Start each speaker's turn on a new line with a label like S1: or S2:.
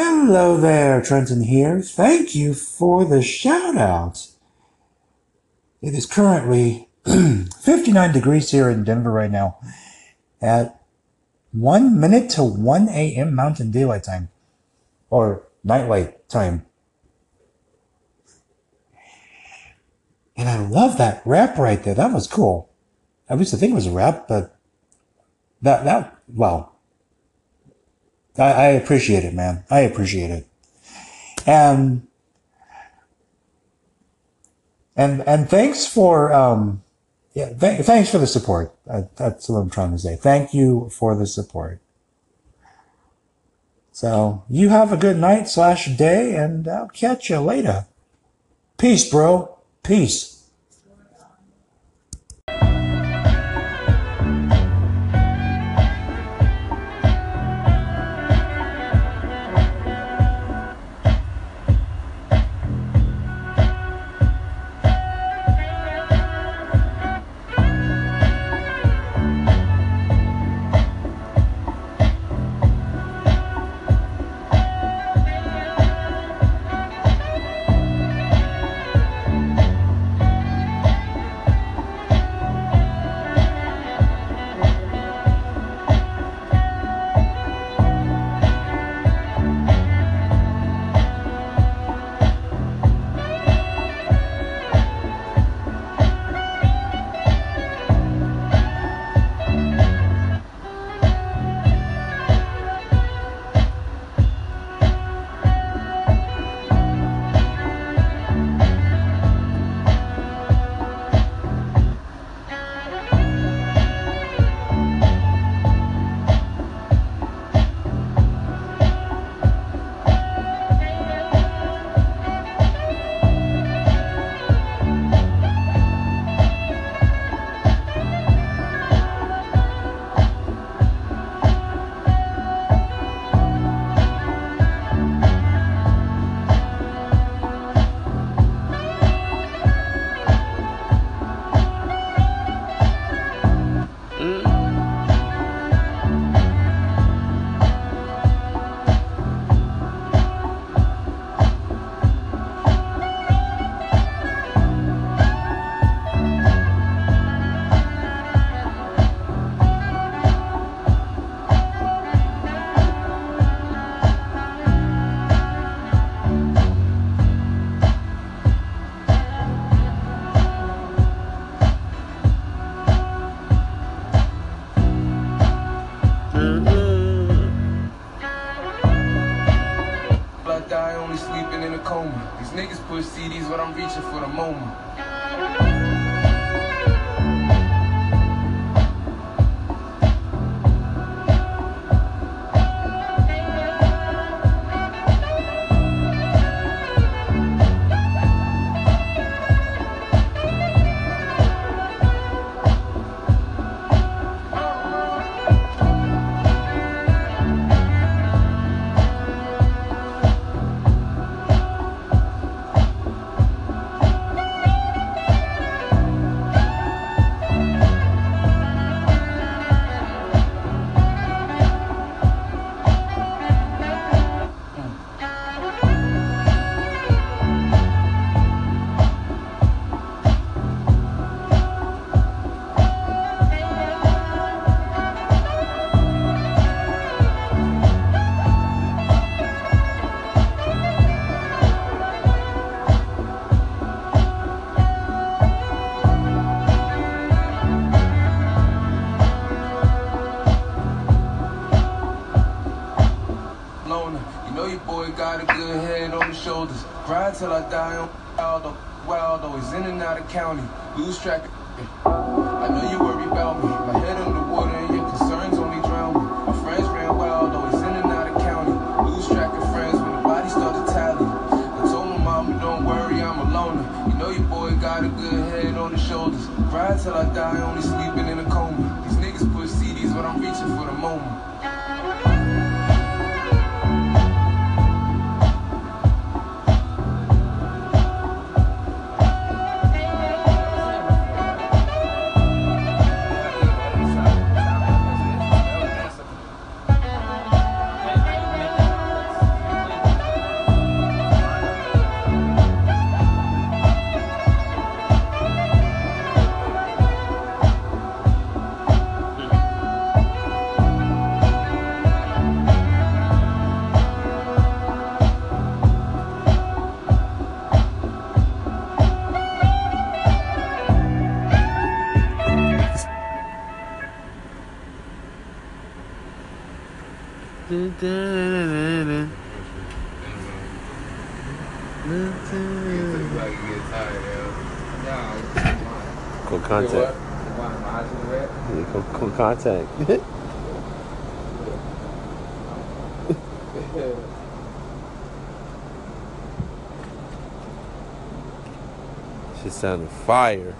S1: Hello there, Trenton here. Thank you for the shout out. It is currently 59 degrees here in Denver right now at 1 minute to 1 a.m. Mountain Daylight Time or Nightlight Time. And I love that rap right there. That was cool. I used to think it was a rap, but that, that, wow. I, I appreciate it, man. I appreciate it. And, and, and thanks for, um, yeah, th- thanks for the support. Uh, that's what I'm trying to say. Thank you for the support. So you have a good night slash day and I'll catch you later. Peace, bro. Peace.
S2: I die only sleeping in a coma. These niggas push CDs when I'm reaching for the moment. Loner. You know your boy got a good head on his shoulders. Ride till I die on wild, wild, always in and out of county. Lose track of I know you worry about me. My head under water and your concerns only drown me. My friends ran wild, always in and out of county. Lose track of friends when the body start to tally. I told my mama, don't worry, I'm a loner. You know your boy got a good head on his shoulders. Ride till I die, only sleeping in a coma. These niggas push CDs but I'm reaching for the moment.
S3: Cool contact. Cool, cool contact. She sounded fire.